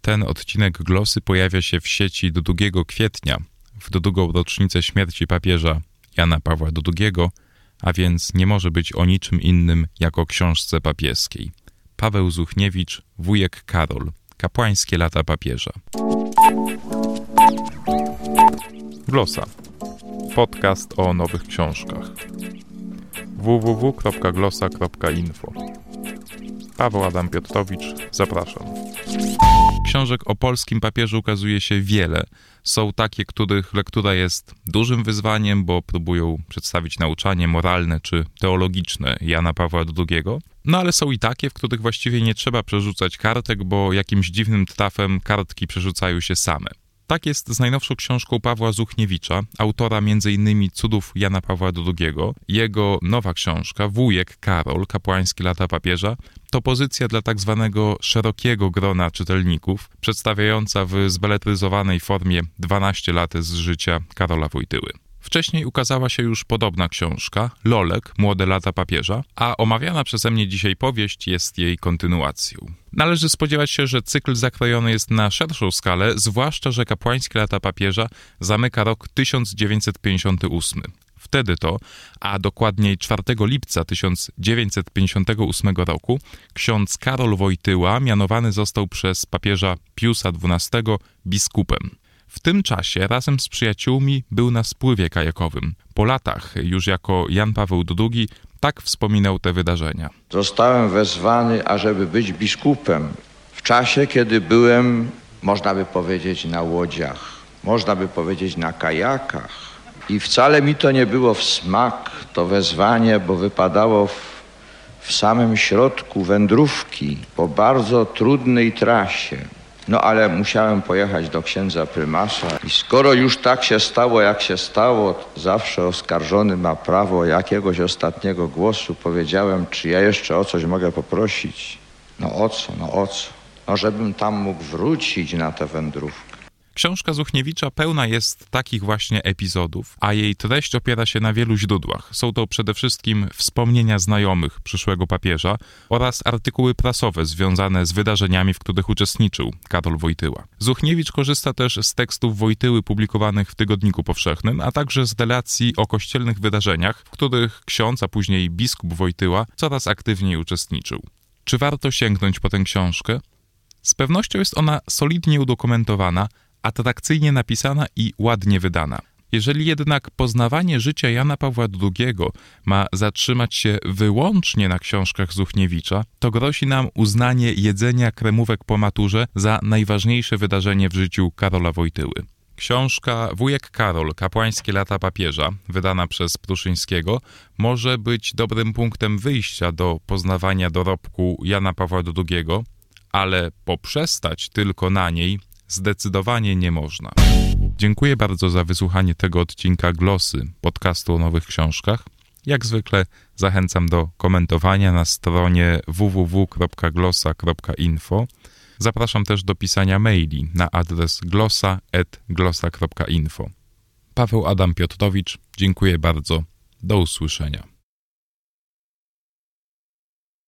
Ten odcinek glosy pojawia się w sieci do 2 kwietnia, w drugą rocznicę śmierci papieża Jana Pawła II, a więc nie może być o niczym innym jak o książce papieskiej. Paweł Zuchniewicz, wujek Karol, kapłańskie lata papieża. Glosa. Podcast o nowych książkach. www.glosa.info Paweł Adam Piotrowicz, zapraszam. Książek o polskim papieżu ukazuje się wiele. Są takie, których lektura jest dużym wyzwaniem, bo próbują przedstawić nauczanie moralne czy teologiczne Jana Pawła II. No ale są i takie, w których właściwie nie trzeba przerzucać kartek, bo jakimś dziwnym trafem kartki przerzucają się same. Tak jest z najnowszą książką Pawła Zuchniewicza, autora m.in. Cudów Jana Pawła II. Jego nowa książka, Wujek Karol, Kapłańskie lata papieża, to pozycja dla tak zwanego szerokiego grona czytelników, przedstawiająca w zbeletryzowanej formie 12 lat z życia Karola Wojtyły. Wcześniej ukazała się już podobna książka, Lolek, Młode lata papieża, a omawiana przeze mnie dzisiaj powieść jest jej kontynuacją. Należy spodziewać się, że cykl zakrojony jest na szerszą skalę, zwłaszcza, że kapłańskie lata papieża zamyka rok 1958. Wtedy to, a dokładniej 4 lipca 1958 roku, ksiądz Karol Wojtyła mianowany został przez papieża Piusa XII biskupem. W tym czasie razem z przyjaciółmi był na spływie kajakowym. Po latach, już jako Jan Paweł II, tak wspominał te wydarzenia. Zostałem wezwany, ażeby być biskupem w czasie, kiedy byłem, można by powiedzieć, na łodziach, można by powiedzieć na kajakach. I wcale mi to nie było w smak, to wezwanie, bo wypadało w, w samym środku wędrówki po bardzo trudnej trasie. No ale musiałem pojechać do księdza prymasa i skoro już tak się stało, jak się stało, zawsze oskarżony ma prawo jakiegoś ostatniego głosu. Powiedziałem, czy ja jeszcze o coś mogę poprosić? No o co, no o co? No żebym tam mógł wrócić na tę wędrówkę. Książka Zuchniewicza pełna jest takich właśnie epizodów, a jej treść opiera się na wielu źródłach. Są to przede wszystkim wspomnienia znajomych przyszłego papieża oraz artykuły prasowe związane z wydarzeniami, w których uczestniczył Karol Wojtyła. Zuchniewicz korzysta też z tekstów Wojtyły publikowanych w Tygodniku Powszechnym, a także z relacji o kościelnych wydarzeniach, w których ksiądz, a później biskup Wojtyła coraz aktywniej uczestniczył. Czy warto sięgnąć po tę książkę? Z pewnością jest ona solidnie udokumentowana, atrakcyjnie napisana i ładnie wydana. Jeżeli jednak poznawanie życia Jana Pawła II ma zatrzymać się wyłącznie na książkach Zuchniewicza, to grozi nam uznanie jedzenia kremówek po maturze za najważniejsze wydarzenie w życiu Karola Wojtyły. Książka Wujek Karol, Kapłańskie lata papieża, wydana przez Pruszyńskiego, może być dobrym punktem wyjścia do poznawania dorobku Jana Pawła II, ale poprzestać tylko na niej zdecydowanie nie można. Dziękuję bardzo za wysłuchanie tego odcinka Glosy, podcastu o nowych książkach. Jak zwykle zachęcam do komentowania na stronie www.glosa.info. Zapraszam też do pisania maili na adres glosa.glosa.info. Paweł Adam Piotrowicz, dziękuję bardzo. Do usłyszenia.